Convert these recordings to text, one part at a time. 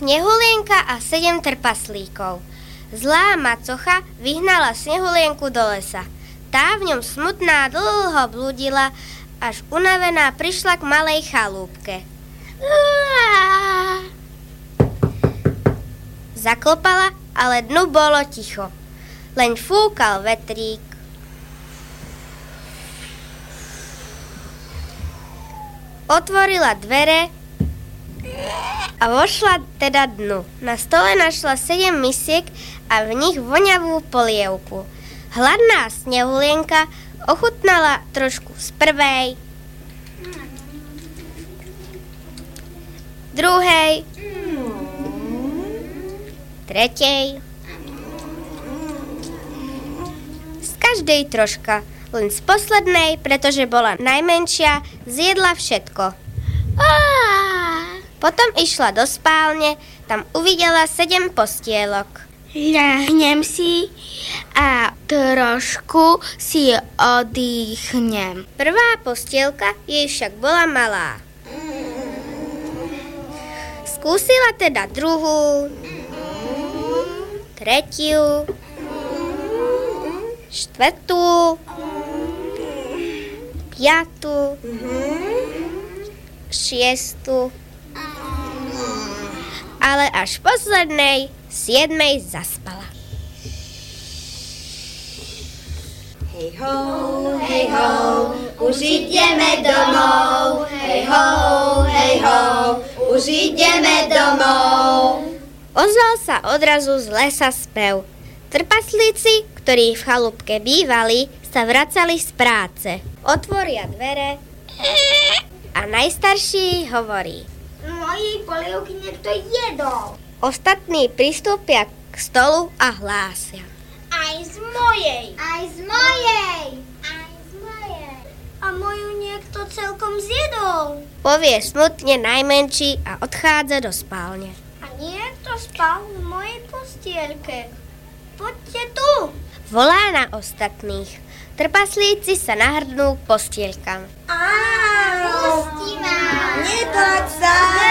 Snehulienka a sedem trpaslíkov. Zlá macocha vyhnala Snehulienku do lesa. Tá v ňom smutná dlho blúdila, až unavená prišla k malej chalúbke. Zaklopala, ale dnu bolo ticho. Len fúkal vetrík. Otvorila dvere a vošla teda dnu. Na stole našla sedem misiek a v nich voňavú polievku. Hladná snehulienka ochutnala trošku z prvej, druhej, tretej, z každej troška, len z poslednej, pretože bola najmenšia, zjedla všetko. Potom išla do spálne, tam uvidela sedem postielok. Ľahnem si a trošku si oddychnem. Prvá postielka jej však bola malá. Skúsila teda druhú, tretiu, štvrtú, piatú, šiestu, ale až poslednej siedmej zaspala. Hej ho, hej ho, už ideme domov. Hej ho, hej ho, už ideme domov. Ozval sa odrazu z lesa spev. Trpaslíci, ktorí v chalúbke bývali, sa vracali z práce. Otvoria dvere a najstarší hovorí. Mojej polievky niekto jedol. Ostatní pristúpia k stolu a hlásia. Aj z mojej. Aj z mojej. Aj z mojej. A moju niekto celkom zjedol. Povie smutne najmenší a odchádza do spálne. A niekto spal v mojej postielke. Poďte tu. Volá na ostatných. Trpaslíci sa nahrdnú k postielkam. Áno. Pusti ma. Netoď sa!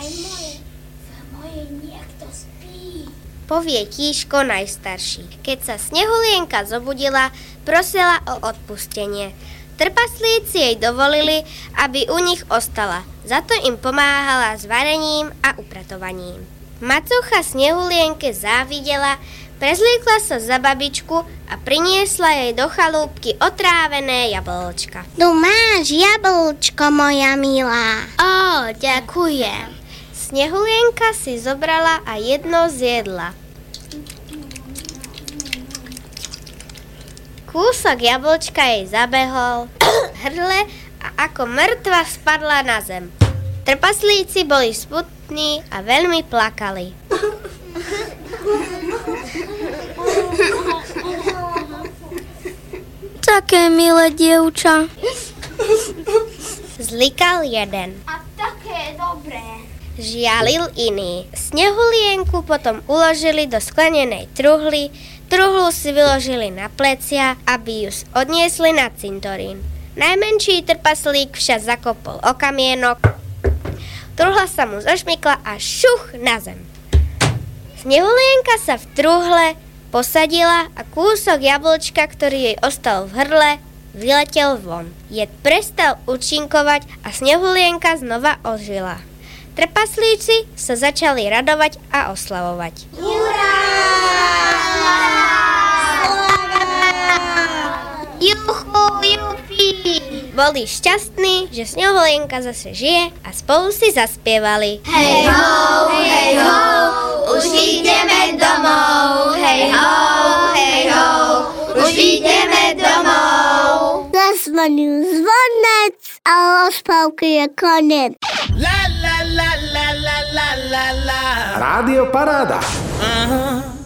Aj v mojej. V mojej niekto spí. Povie Tíško najstarší. Keď sa Snehulienka zobudila, prosila o odpustenie. Trpaslíci jej dovolili, aby u nich ostala. Za to im pomáhala s varením a upratovaním. Macocha Snehulienke závidela, prezliekla sa za babičku a priniesla jej do chalúbky otrávené jablčka. Tu máš jablčko, moja milá. Ó, ďakujem. Snehulienka si zobrala a jedno zjedla. Kúsok jablčka jej zabehol v hrdle a ako mŕtva spadla na zem. Trpaslíci boli smutní a veľmi plakali. Také milé dievča. Zlikal jeden. Žialil iný. Snehulienku potom uložili do sklenenej truhly, truhlu si vyložili na plecia, aby ju odniesli na cintorín. Najmenší trpaslík však zakopol o kamienok, truhla sa mu zošmykla a šuch na zem. Snehulienka sa v truhle posadila a kúsok jablčka, ktorý jej ostal v hrdle, vyletel von. Jed prestal účinkovať a Snehulienka znova ožila. Trpaslíci sa začali radovať a oslavovať. Juchu, jupi! Boli šťastní, že Snehulienka zase žije a spolu si zaspievali. Hej ho, hej ho, už ideme domov. Hej ho, hej ho, už ideme domov. Zazvonil zvonec a rozprávky je konec. La la la la la la la la. Rádio Paráda. Aha.